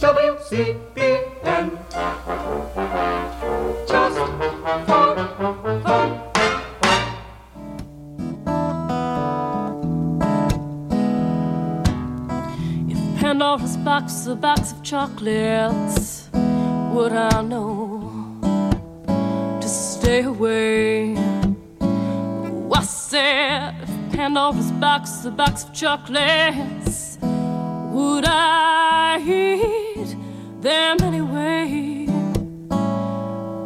WCBN. Just for fun. Pandora's box, a box of chocolates. Would I know to stay away? Oh, I said, if Pandora's box, a box of chocolates. Would I them anyway?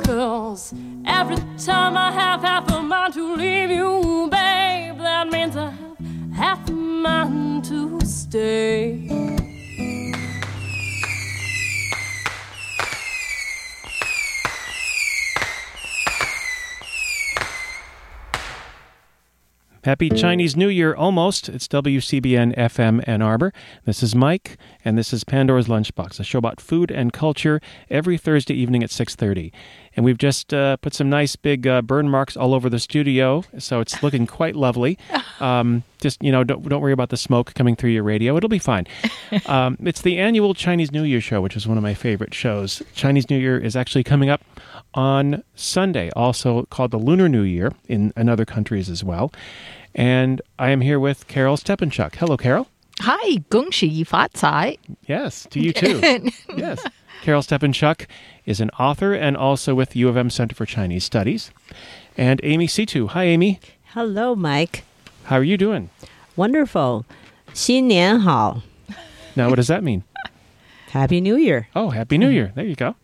Cause every time I have half a mind to leave you, babe, that means I have half a mind to stay. Happy Chinese New Year almost. It's WCBN FM Ann Arbor. This is Mike and this is Pandora's Lunchbox, a show about food and culture every Thursday evening at 6:30. And we've just uh, put some nice big uh, burn marks all over the studio, so it's looking quite lovely. Um, just you know, don't don't worry about the smoke coming through your radio; it'll be fine. Um, it's the annual Chinese New Year show, which is one of my favorite shows. Chinese New Year is actually coming up on Sunday, also called the Lunar New Year in, in other countries as well. And I am here with Carol Stepanchuk. Hello, Carol. Hi, Gongxi Yifat Yes, to you too. yes. Carol Stepanchuk is an author and also with U of M Center for Chinese Studies. And Amy Situ. Hi, Amy. Hello, Mike. How are you doing? Wonderful. Xin Nian Hao. Now, what does that mean? Happy New Year. Oh, Happy New Year. There you go.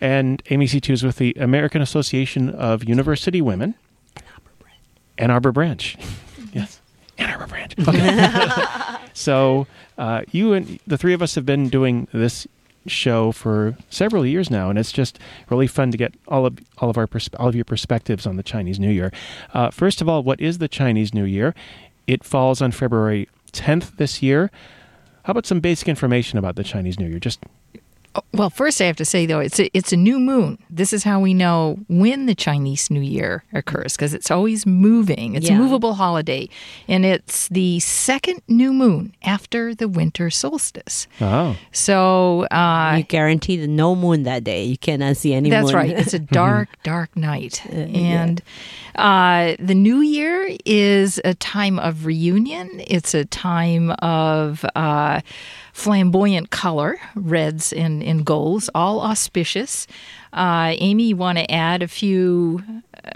And Amy Situ is with the American Association of University Women. Ann Arbor Branch. Ann Arbor Branch. yes. Ann Arbor Branch. Okay. so uh, you and the three of us have been doing this show for several years now, and it's just really fun to get all of all of our pers- all of your perspectives on the Chinese New Year. Uh, first of all, what is the Chinese New Year? It falls on February 10th this year. How about some basic information about the Chinese New Year? Just Well, first I have to say though, it's a, it's a new moon. This is how we know when the Chinese New Year occurs because it's always moving. It's a movable holiday, and it's the second new moon after the winter solstice. oh, So uh, you guaranteed no moon that day. You cannot see any That's moon. right. It's a dark, dark night. And uh, the new year is a time of reunion. It's a time of uh, flamboyant color, reds and, and golds, all auspicious. Uh, Amy, you want to add a few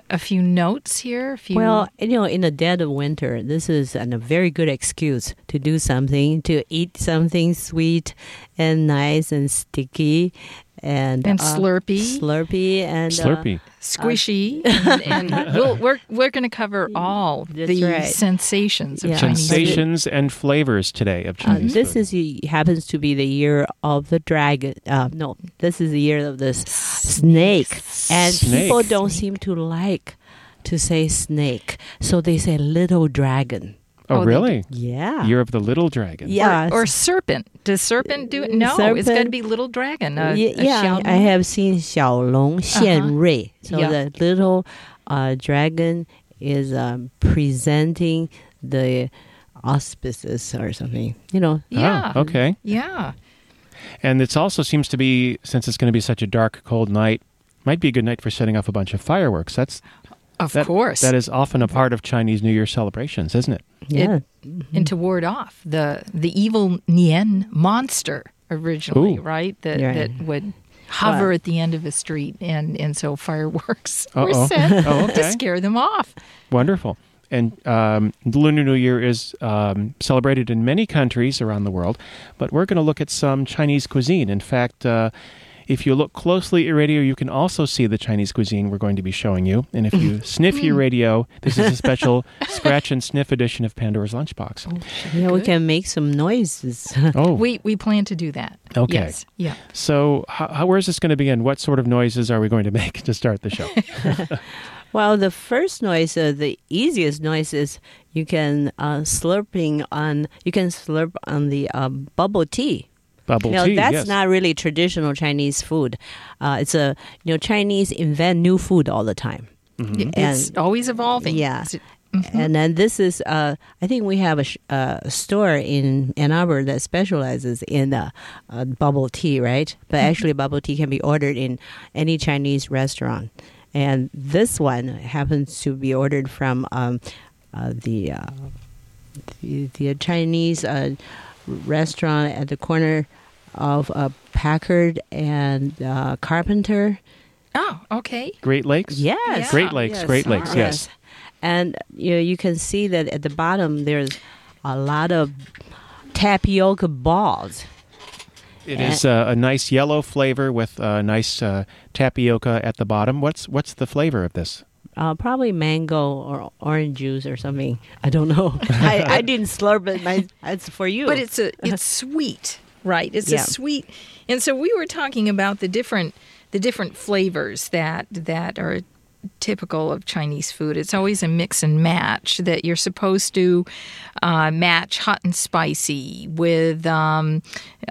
a few notes here? Few well, you know, in the dead of winter, this is an, a very good excuse to do something, to eat something sweet and nice and sticky and And uh, slurpy. slurpy and uh, Slurpee. squishy, and, and we'll, we're we're going to cover all the right. sensations of Yeah. Chinese food. Sensations and flavors today of Uh, Chinese this food. is happens to be the year of the dragon. Uh, no, this is the year of the s- snake, and Snake. people don't seem to like to say snake, so they say little dragon. Oh, oh really? Yeah. Year of the Little Dragon. Yeah. Or, or Serpent. Does Serpent do it? No, serpent. it's going to be Little Dragon. A, yeah, a yeah I have seen Xiaolong Xianrui. Uh-huh. So yeah. the little uh, dragon is um, presenting the auspices or something, you know. Yeah. Oh, okay. Yeah. And it also seems to be, since it's going to be such a dark, cold night, might be a good night for setting off a bunch of fireworks. That's of that, course. That is often a part of Chinese New Year celebrations, isn't it? Yeah. and to ward off the the evil Nian monster originally, Ooh. right? That Right. that would hover at the end of a street, and and so fireworks Uh-oh. were set Oh, to scare them off. Wonderful. And um, the Lunar New Year is um, celebrated in many countries around the world, but we're going to look at some Chinese cuisine. In fact, uh, if you look closely at your radio, you can also see the Chinese cuisine we're going to be showing you. And if you sniff your radio, this is a special scratch and sniff edition of Pandora's Lunchbox. Yeah, we can make some noises. Oh, We we plan to do that. Okay. Yes. Yeah. so how, how, where's this going to begin? What sort of noises are we going to make to start the show? Well, the first noise, uh, the easiest noise is you can uh, slurping on. You can slurp on the uh, bubble tea. Bubble you know, tea. that's yes. not really traditional Chinese food. Uh, it's a you know Chinese invent new food all the time. Mm-hmm. It's always evolving. Yeah. It's- And then this is, uh, I think we have a, sh- uh, store in Ann Arbor that specializes in uh, uh, bubble tea, right? But actually, bubble tea can be ordered in any Chinese restaurant. And this one happens to be ordered from um, uh, the, uh, the the Chinese uh, restaurant at the corner of uh, Packard and uh, Carpenter. Oh, okay. Great Lakes? Yes. Great Lakes, Yes. Great Lakes, yes. And you know, you can see that at the bottom there's a lot of tapioca balls. It is uh, a nice yellow flavor with a nice uh, tapioca at the bottom. What's what's the flavor of this? Uh, probably mango or orange juice or something. I don't know. I, I didn't slurp it. My, it's for you. But it's a it's sweet, right? It's Yeah. a sweet. And so we were talking about the different the different flavors that that are typical of Chinese food. It's always a mix and match that you're supposed to uh, match hot and spicy with um,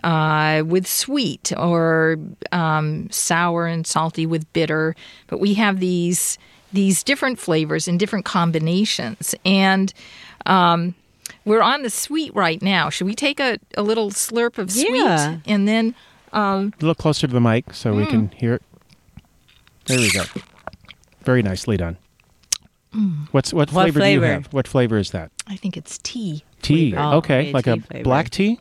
uh, with sweet or um, sour and salty with bitter. But we have these these different flavors in different combinations and. Um, we're on the sweet right now. Should we take a, a little slurp of sweet Yeah. and then um, A little closer to the mic so we can hear it. There we go. Very nicely done. What's what, What flavor, do you have? What flavor is that? I think it's tea, Tea. Oh, okay, okay, like tea a flavor. black tea.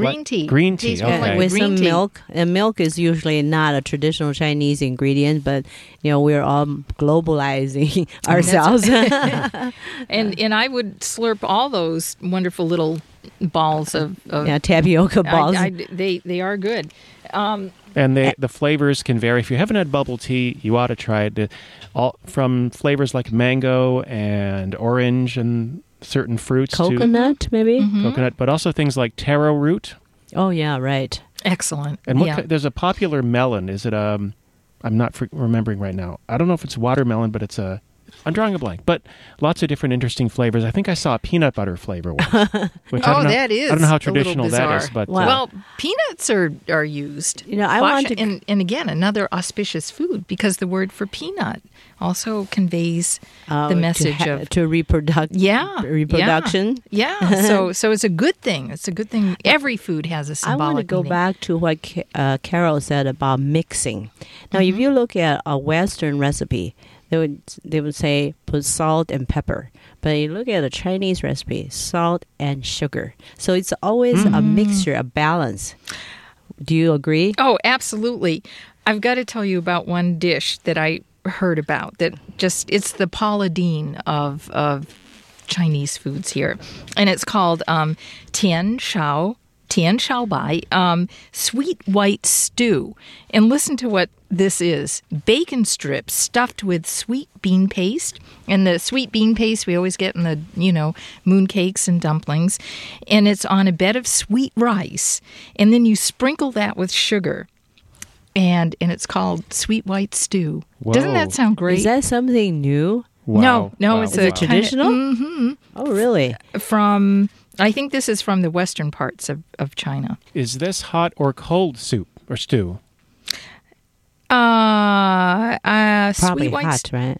Green tea, green tea, Tastes okay. like with green some tea. milk. And milk is usually not a traditional Chinese ingredient, but you know we're all globalizing ourselves. and and I would slurp all those wonderful little balls of, of yeah, tapioca balls. I- they they are good. Um, And they, the flavors can vary. If you haven't had bubble tea, you ought to try it. It- All from flavors like mango and orange and certain fruits Coconut, maybe. to coconut, but also things like taro root. Oh yeah, right. excellent. And what yeah. ki- there's a popular melon. Is it um? I'm not fr- remembering right now. I don't know if it's watermelon, but it's a. I'm drawing a blank, but lots of different interesting flavors. I think I saw a peanut butter flavor once. Which I Oh, don't know, that is I don't know how traditional that is, but Wow. uh, Well, peanuts are are used. You know, I Watch- want to- and, and again another auspicious food because the word for peanut also conveys Uh, the to message ha- of to reproduct. yeah reproduction. Yeah, yeah. so so it's a good thing. It's a good thing. Every food has a symbolic. I want to go meaning. back to what uh, Carol said about mixing. Now, if you look at a Western recipe, they would they would say put salt and pepper. But you look at a Chinese recipe, salt and sugar. So it's always a mixture, a balance. Do you agree? Oh, absolutely. I've got to tell you about one dish that I heard about that just it's the Paula Deen of of Chinese foods here, and it's called um, Tian Shao. Tian Shao Bai, um, sweet white stew. And listen to what this is bacon strips stuffed with sweet bean paste. And the sweet bean paste we always get in the, you know, moon cakes and dumplings. And it's on a bed of sweet rice. And then you sprinkle that with sugar. And, and it's called sweet white stew. Doesn't that sound great? Is that something new? wow. No, no, Wow. it's Is a it traditional? mm-hmm. Oh, really? from. I think this is from the western parts of, of China. Is this hot or cold soup or stew? Uh, uh Probably sweet white hot, right?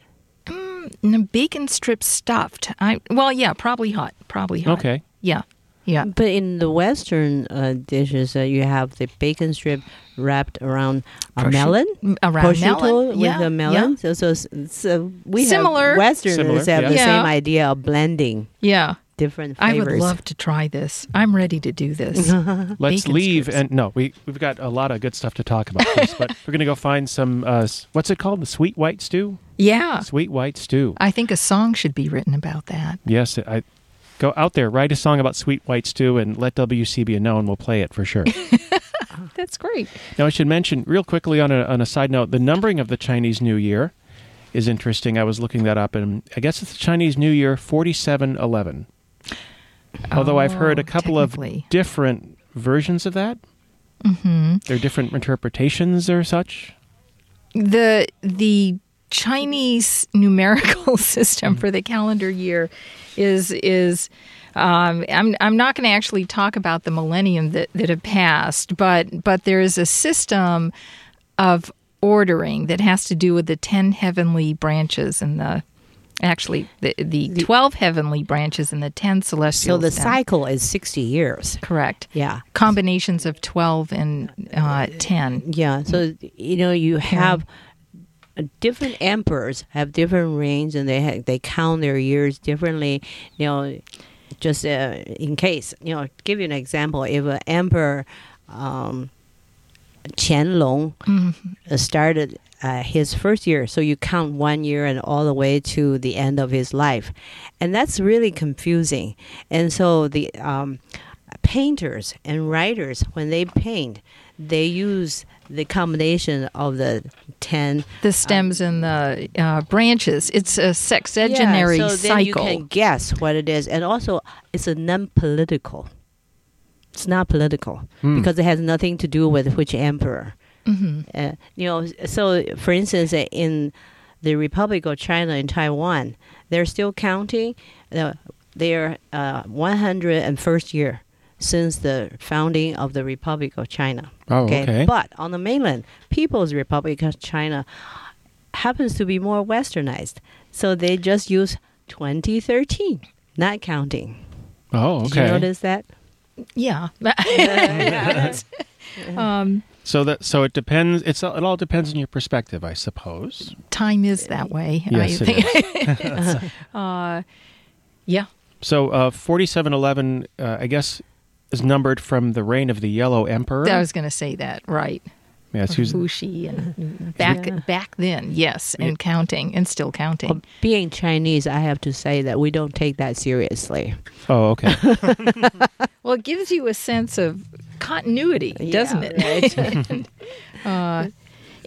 n- bacon strips stuffed. I well, yeah, probably hot, probably hot. Okay. Yeah, yeah. But in the Western uh, dishes, uh, you have the bacon strip wrapped around a Prosciutto- melon. around prosciutto melon, with yeah, a melon. So, so, so we Similar. have Westerners Similar, have yeah. the Yeah. same idea of blending Yeah, different flavors. I would love to try this. I'm ready to do this. Let's Bacon leave strips. and no, we we've got a lot of good stuff to talk about, Chris, but we're gonna go find some. Uh, what's it called? The sweet white stew. yeah, Sweet white stew. I think a song should be written about that. Yes, I go out there, write a song about sweet white stew, and let WCB know, and we'll play it for sure. That's great. now, I should mention real quickly on a on a side note, the numbering of the Chinese New Year is interesting. I was looking that up, and I guess it's the Chinese New Year forty-seven eleven. Although I've heard a Oh, couple of different versions of that. Mm-hmm. There are different interpretations or such. the the Chinese numerical system for the calendar year is is um, I'm I'm not going to actually talk about the millennium that, that have passed, but but there is a system of ordering that has to do with the ten heavenly branches and the Actually, the, the, 12 heavenly branches and the 10 celestial So the cycle is 60 years. Correct. Yeah. Combinations of 12 and uh, 10. Yeah. So you know you have uh, different emperors have different reigns and they ha- they count their years differently. You know, just uh, in case you know, give you an example. If an emperor um, Qianlong uh, started uh, his first year, so you count one year and all the way to the end of his life, and that's really confusing. And so the um, painters and writers, when they paint, they use the combination of the ten The stems and the uh, branches. It's a sexagenary yeah, so then you can guess what it is, and also it's a non-political. It's not political because it has nothing to do with which emperor. hmm Uh, you know, so for instance, in the Republic of China in Taiwan, they're still counting uh, their uh, 101st year since the founding of the Republic of China. Oh, okay. But on the mainland, People's Republic of China happens to be more westernized, so they just use 2013, not counting. Oh, okay. Did okay. you notice that? Yeah. um, So that so it depends. It's it all depends on your perspective, I suppose. time is that way. Yes, I it think. uh, yeah. So uh, forty-seven eleven, uh, I guess, is numbered from the reign of the Yellow Emperor. I was going to say that, right. yes, who's Fuxi and back Yeah. back then, yes, and counting and still counting. Well, being Chinese, I have to say that we don't take that seriously. oh, okay. Well, it gives you a sense of continuity, doesn't Yeah, it? uh,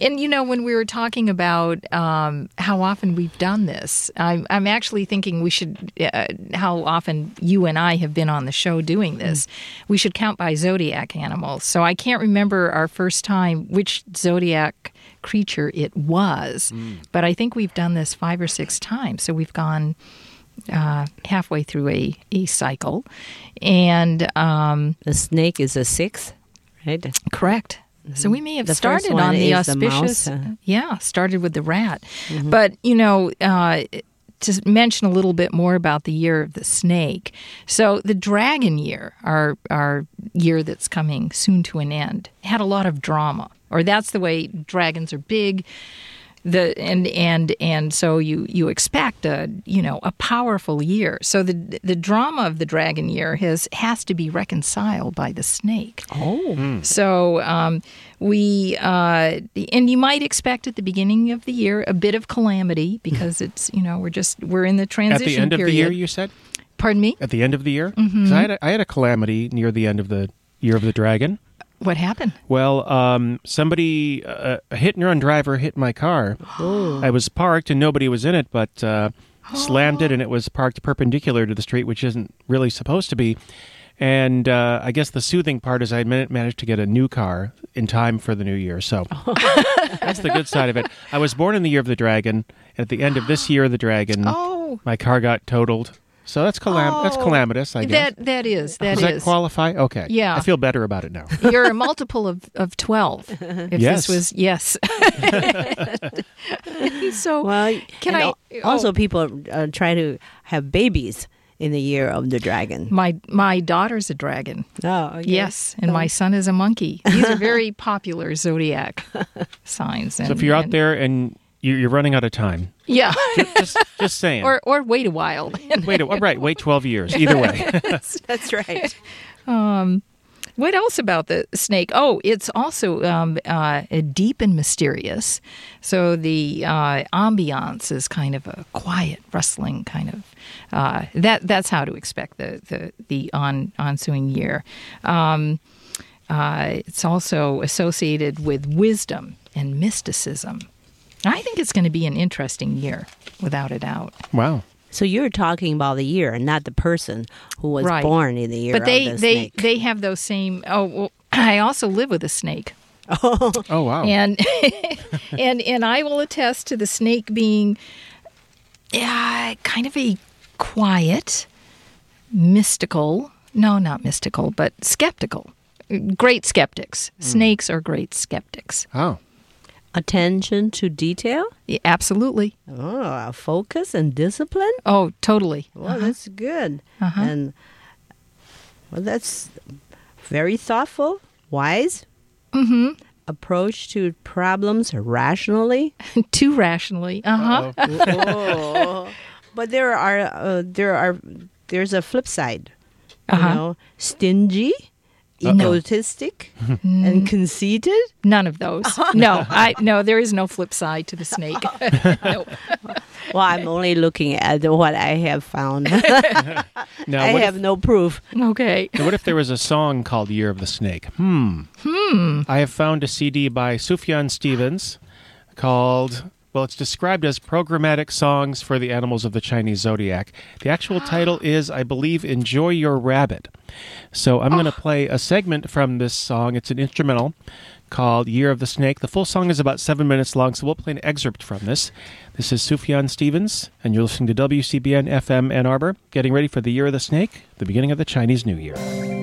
and you know, when we were talking about um, how often we've done this, I'm, I'm actually thinking we should, uh, how often you and I have been on the show doing this, we should count by zodiac animals. So I can't remember our first time which zodiac creature it was, but I think we've done this five or six times. So we've gone uh, halfway through a, a cycle. And um, The snake is a sixth, right? correct. So we may have The started on the the auspicious. mouse, uh. yeah, started with the rat. But, you know, uh, to mention a little bit more about the year of the snake. So the dragon year, our our year that's coming soon to an end, had a lot of drama. Or that's the way dragons are big. The and and and so you you expect a you know a powerful year. So the the drama of the dragon year has has to be reconciled by the snake. Oh, So um, we uh, and you might expect at the beginning of the year a bit of calamity because it's you know we're just we're in the transition. At the end of period. the year, you said. Pardon me. At the end of the year, Mm-hmm. 'Cause I, had a, I had a calamity near the end of the year of the dragon. What happened? Well, um, somebody, uh, a hit and run driver, hit my car. I was parked and nobody was in it, but uh, slammed it, and it was parked perpendicular to the street, which isn't really supposed to be. And uh, I guess the soothing part is I managed to get a new car in time for the new year. So that's the good side of it. I was born in the year of the dragon. At the end of this year of the dragon, Oh, my car got totaled. So that's calam- that's Oh, calamitous, I guess. that that is that Does that is. qualify? Okay. Yeah. I feel better about it now. You're a multiple of, of twelve. If Yes. this was yes. so well, Can I- Also, oh. people uh, try to have babies in the year of the dragon. my my daughter's a dragon. Oh, Yes, and my son is a monkey. These are very popular zodiac signs. And, So if you're out and- there and you- you're running out of time, yeah, just just saying. or or wait a while. wait, a- right, wait 12 years. Either way. that's right. What else about the snake? Oh, it's also um, uh, deep and mysterious. So the uh, ambiance is kind of a quiet, rustling kind of. Uh, that that's how to expect the the the on ensuing year. Um, uh, it's also associated with wisdom and mysticism. I think it's going to be an interesting year, without a doubt. wow. So you're talking about the year, and not the person who was Right. born in the year But they of the they snake. they have those same. Oh, well, I also live with a snake. Oh, oh wow. and and and I will attest to the snake being yeah, kind of a quiet, mystical. No, not mystical, but skeptical. Great skeptics. Hmm. Snakes are great skeptics. oh. Attention to detail. Yeah, absolutely. Oh, focus and discipline. Oh, totally. Well, that's good. Uh-huh. And well, that's very thoughtful, wise. Mm-hmm. Approach to problems rationally. Too rationally. Uh huh. oh. But there are uh, there are there's a flip side. Uh-huh. You know, stingy, egotistic, and conceited. None of those. No, I no. There is no flip side to the snake. no. Well, I'm only looking at what I have found. Now, I have if, no proof. Okay. now what if there was a song called Year of the Snake? Hmm. Hmm. I have found a CD by Sufjan Stevens called, well, it's described as Programmatic Songs for the Animals of the Chinese Zodiac. The actual title is, I believe, Enjoy Your Rabbit. So I'm going to oh. play a segment from this song. It's an instrumental called Year of the Snake. The full song is about seven minutes long, so we'll play an excerpt from this. This is Sufjan Stevens, and you're listening to WCBN FM Ann Arbor, getting ready for the Year of the Snake, the beginning of the Chinese New Year.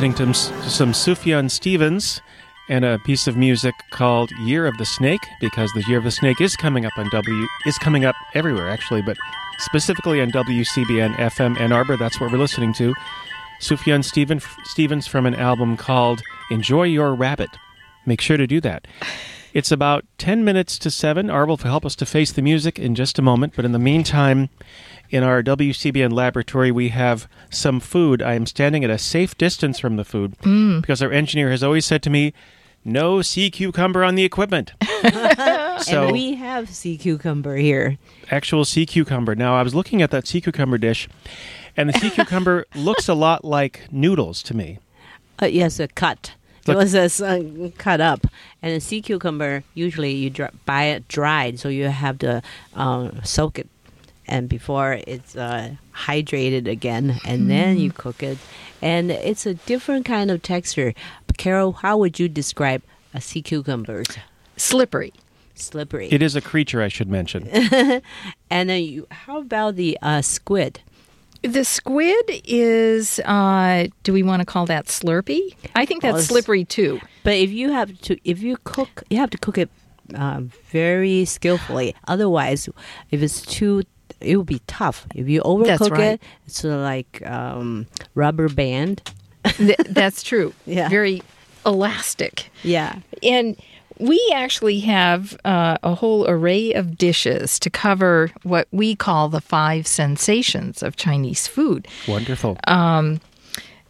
Listening to, some Sufjan Stevens and a piece of music called Year of the Snake because the Year of the Snake is coming up on W is coming up everywhere actually, but specifically on WCBN FM Ann Arbor. That's what we're listening to. Sufjan Steven, Stevens from an album called Enjoy Your Rabbit. Make sure to do that. It's about 10 minutes to 7. Arvel will help us to face the music in just a moment, but in the meantime, in our WCBN laboratory, we have some food. I am standing at a safe distance from the food because our engineer has always said to me, no sea cucumber on the equipment. so, and we have sea cucumber here. actual sea cucumber. Now, I was looking at that sea cucumber dish, and the sea cucumber looks a lot like noodles to me. Uh, yes, a cut. It was a s- uh, cut up, and a sea cucumber usually you dr- buy it dried, so you have to um, soak it, and before it's uh, hydrated again, and then you cook it, and it's a different kind of texture. Carol, how would you describe a sea cucumber? Slippery. Slippery. It is a creature, I should mention. and then you, how about the uh, squid? The squid is, uh, do we want to call that slurpy? I think that's Well, slippery too. But if you have to, if you cook, you have to cook it uh, very skillfully. Otherwise, if it's too, it will be tough. If you overcook right. it, it's uh, like um, rubber band. Th- that's true. Yeah. Very elastic. Yeah. And we actually have uh, a whole array of dishes to cover what we call the five sensations of Chinese food. Wonderful.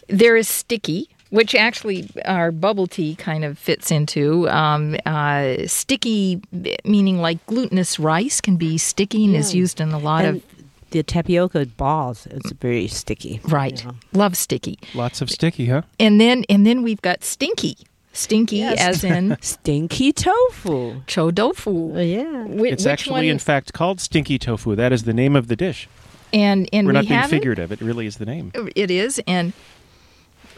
There is sticky, which actually our bubble tea kind of fits into. Um, uh, sticky, meaning like glutinous rice, can be sticky and is used in a lot And of. the tapioca balls, it's very sticky. Right, you know. love sticky, Lots of sticky, huh? and then and then we've got stinky, Stinky, Yes. as in Stinky tofu. cho tofu. Oh, yeah. Whi- It's actually, one- in fact, called stinky tofu. That is the name of the dish. and and We're we not being have it? figurative. It really is the name. It is, and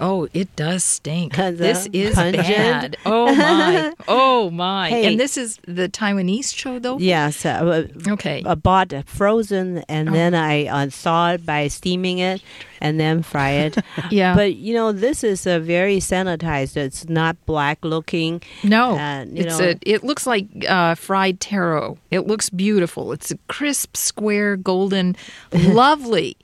oh, it does stink. The this is pungent? bad. Oh my, oh my. Hey. And this is the Taiwanese show though? Yes. Uh, Okay. I bought it frozen and Oh. then I uh, thaw it by steaming it and then fry it. Yeah. But you know, this is a very sanitized. It's not black looking. No, you it's know- a. It looks like uh, fried taro. It looks beautiful. It's a crisp, square, golden, lovely,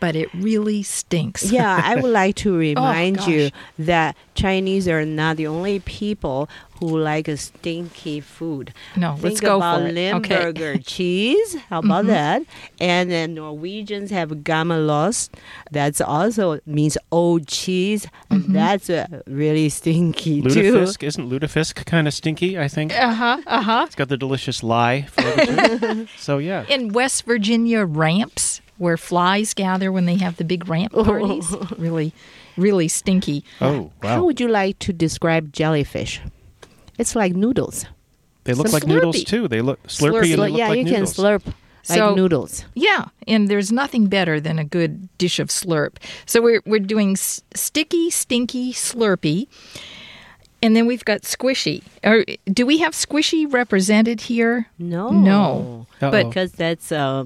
but it really stinks. Yeah, I would like to remind you that Chinese are not the only people who like a stinky food. No, Think let's go about for it. Okay. Mm-hmm. Limburger cheese. How about that? And then Norwegians have gamelost. That's also means old cheese, Mm-hmm. that's uh, really stinky too. Isn't lutefisk kind of stinky? I think Uh huh. Uh huh. it's got the delicious lye flavor. So yeah, In West Virginia, ramps where flies gather when they have the big ramp oh. parties. really, really stinky. oh How would you like to describe jellyfish? It's like noodles. they look Some like noodles too. They look slurpy, Slurpee. and they look yeah, like you noodles. can slurp like So- noodles. Yeah, and there's nothing better than a good dish of slurp. So we're we're doing s- sticky, stinky, slurpy, and then we've got squishy. Or do we have squishy represented here? No, No. Uh-oh. because that's uh,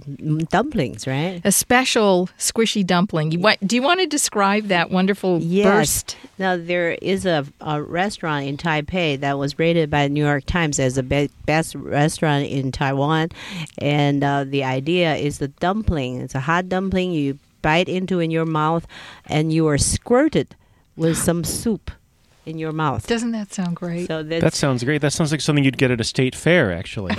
dumplings, right? A special squishy dumpling. You, what, do you want to describe that wonderful Yes. burst? Now there is a, a restaurant in Taipei that was rated by the New York Times as the be- best restaurant in Taiwan, and uh, the idea is the dumpling. It's a hot dumpling you bite into in your mouth, and you are squirted with some soup in your mouth. Doesn't that sound great? So that's, That sounds great. That sounds like something you'd get at a state fair, actually.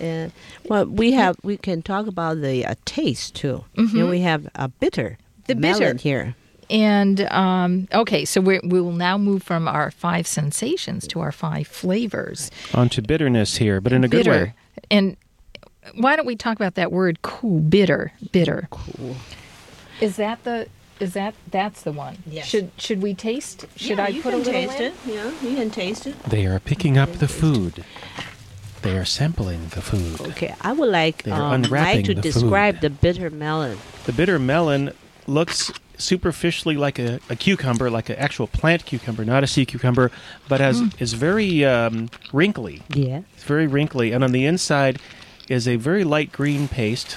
uh, well, we have we can talk about the uh, taste too. And we have a bitter, Mm-hmm. The bitter. melon here. And um, okay, so we're, we will now move from our five sensations to our five flavors. On to bitterness here, but in a good way. And why don't we talk about that word cool bitter bitter cool is that the is that that's the one Yes. should should we taste should i put a little in? It. Yeah, you can taste it. They are picking up the food. They are sampling the food. Okay, I would like They are um, unwrapping Mike to the describe food. the bitter melon. The bitter melon looks superficially like a, a cucumber, like an actual plant cucumber, not a sea cucumber, but has is very um, wrinkly. Yeah. It's very wrinkly, and on the inside is a very light green paste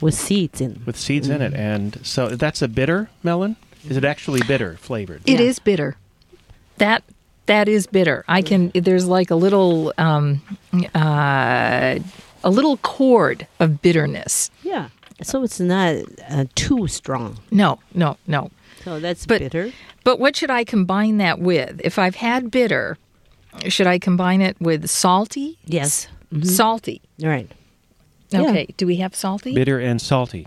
With seeds in. with seeds in Mm-hmm. it. And so that's a bitter melon. Is it actually bitter flavored? It Yeah. is bitter that that is bitter i can there's like a little um uh a little cord of bitterness Yeah. So it's not uh, too strong. no no no So that's But- bitter. But what should I combine that with? If I've had bitter, should I combine it with salty? Yes. Salty. All right. Yeah. Okay. Do we have salty? Bitter and salty.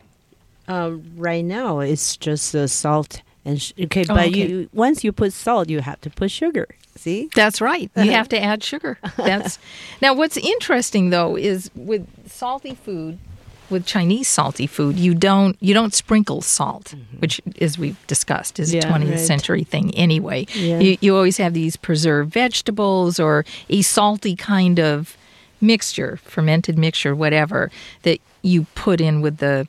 Uh, right now, it's just uh, salt and sh- okay. Oh, But okay. you once you put salt, you have to put sugar. See? That's right. You have to add sugar. That's now. What's interesting though is with salty food, with Chinese salty food, you don't you don't sprinkle salt, which, as we've discussed, is a Mm-hmm. 20th right. century thing anyway. Yeah. You, you always have these preserved vegetables or a salty kind of mixture, fermented mixture, whatever that you put in with the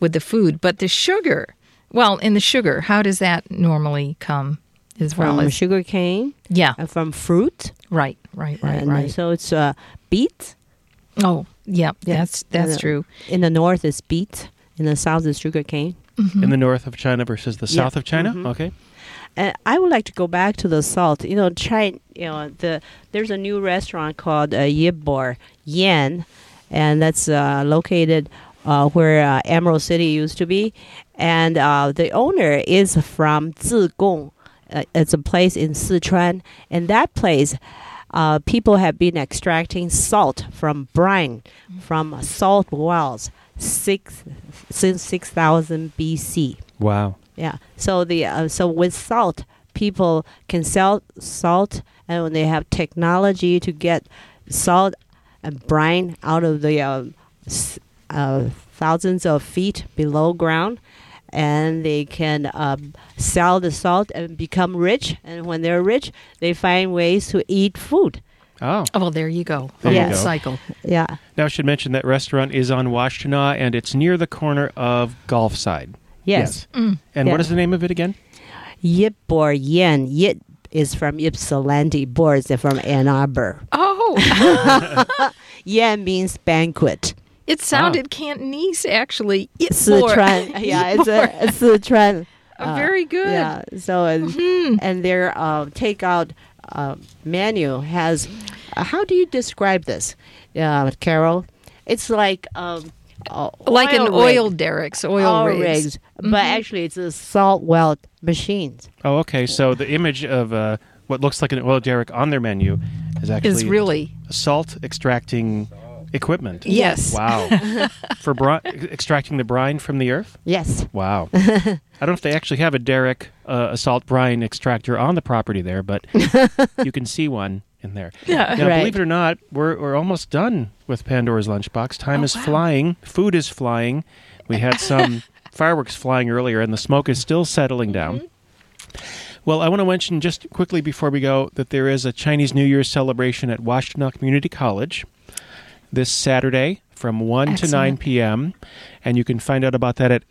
with the food. But the sugar, well, in the sugar, how does that normally come? As well From as sugar cane, yeah, uh, from fruit, right, right, right, and uh, right. so it's uh, beet. Oh, yeah, Yeah. that's that's And, uh, true. In the north, it's beet. In the south, is sugar cane. In the north of China versus the Yeah. south of China? Mhm. Okay. And I would like to go back to the salt. You know, China. You know, the there's a new restaurant called uh, Yip Bor Yen, and that's uh, located uh, where uh, Emerald City used to be, and uh, the owner is from Zigong. Uh, it's a place in Sichuan, and that place. Uh, people have been extracting salt from brine from salt wells six since six thousand BC. Wow. Yeah. So the uh, so with salt, people can sell salt, and when they have technology to get salt and brine out of the uh, uh, thousands of feet below ground, and they can um, sell the salt and become rich. And when they're rich, they find ways to eat food. Oh. Oh, well, there you go. There you go. Cycle. Yeah. Now, I should mention that restaurant is on Washtenaw and it's near the corner of Golfside. Yes. And Yeah. what is the name of it again? Yip Bor Yen. Yip is from Ypsilanti. Bor is from Ann Arbor. Oh, Yen means banquet. it sounded Cantonese, actually. It's Sichuan. yeah, it's a, a Sichuan. Uh, very good. Yeah. So and, and their uh, takeout uh, menu has. Uh, how do you describe this, uh, Carol? It's like um, uh, Like an rig. oil derricks, oil, oil rigs. rigs, but actually it's a salt weld machines. Oh, okay. So the image of uh, what looks like an oil derrick on their menu is actually Is really, salt extracting equipment. yes. Wow. For bri- extracting the brine from the earth? Yes. Wow. I don't know if they actually have a derrick, uh, a salt brine extractor on the property there, but you can see one in there. Yeah. Now, Right. believe it or not, we're, we're almost done with Pandora's Lunchbox. Time Oh, is wow. flying. Food is flying. We had some fireworks flying earlier, and the smoke is still settling down. Mm-hmm. Well, I want to mention just quickly before we go that there is a Chinese New Year celebration at Washtenaw Community College this Saturday from 1 to 9 p.m. And you can find out about that at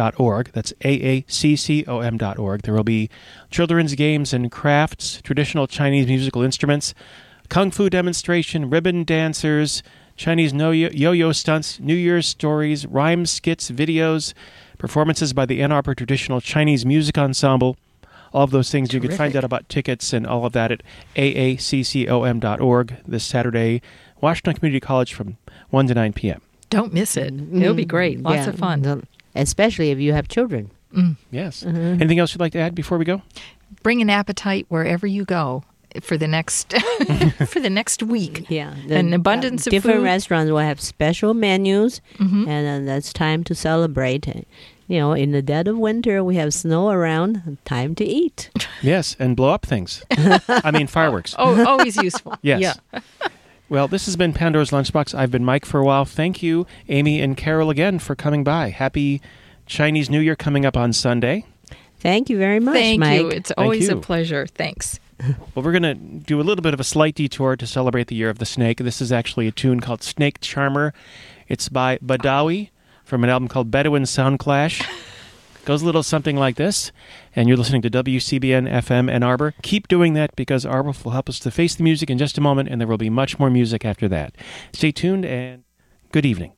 aaccom.org. That's aaccom.org. There will be children's games and crafts, traditional Chinese musical instruments, kung fu demonstration, ribbon dancers, Chinese no- yo-yo stunts, New Year's stories, rhymes, skits, videos, performances by the Ann Arbor Traditional Chinese Music Ensemble. All of those things. You can find out about tickets and all of that at aaccom.org this Saturday, Washtenaw Community College from 1 to 9 p.m. Don't miss it. It'll be great. Lots Yeah. of fun. The- Especially if you have children. Yes. Anything else you'd like to add before we go? Bring an appetite wherever you go for the next for the next week. Yeah, An abundance of different food. restaurants will have special menus, Mhm. and then that's time to celebrate. You know, in the dead of winter, we have snow around. Time to eat. Yes, and blow up things. I mean, fireworks. Oh, always useful. Yes. Yeah. Well, this has been Pandora's Lunchbox. I've been Mike for a while. Thank you, Amy and Carol, again for coming by. Happy Chinese New Year coming up on Sunday. Thank you very much, Thank Mike. you. It's always you. a pleasure. Thanks. Well, we're going to do a little bit of a slight detour to celebrate the year of the snake. This is actually a tune called Snake Charmer. It's by Badawi from an album called Bedouin Sound Clash. Goes a little something like this. And you're listening to WCBN FM Ann Arbor. Keep doing that because Arbor will help us to face the music in just a moment, and there will be much more music after that. Stay tuned and good evening.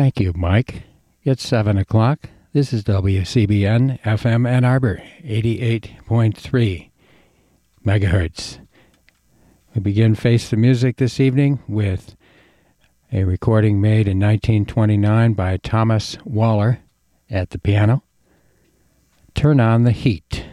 Thank you, Mike. It's 7 o'clock. This is WCBN FM Ann Arbor, 88.3 megahertz. We begin Face the Music this evening with a recording made in 1929 by Thomas Waller at the piano. Turn on the Heat.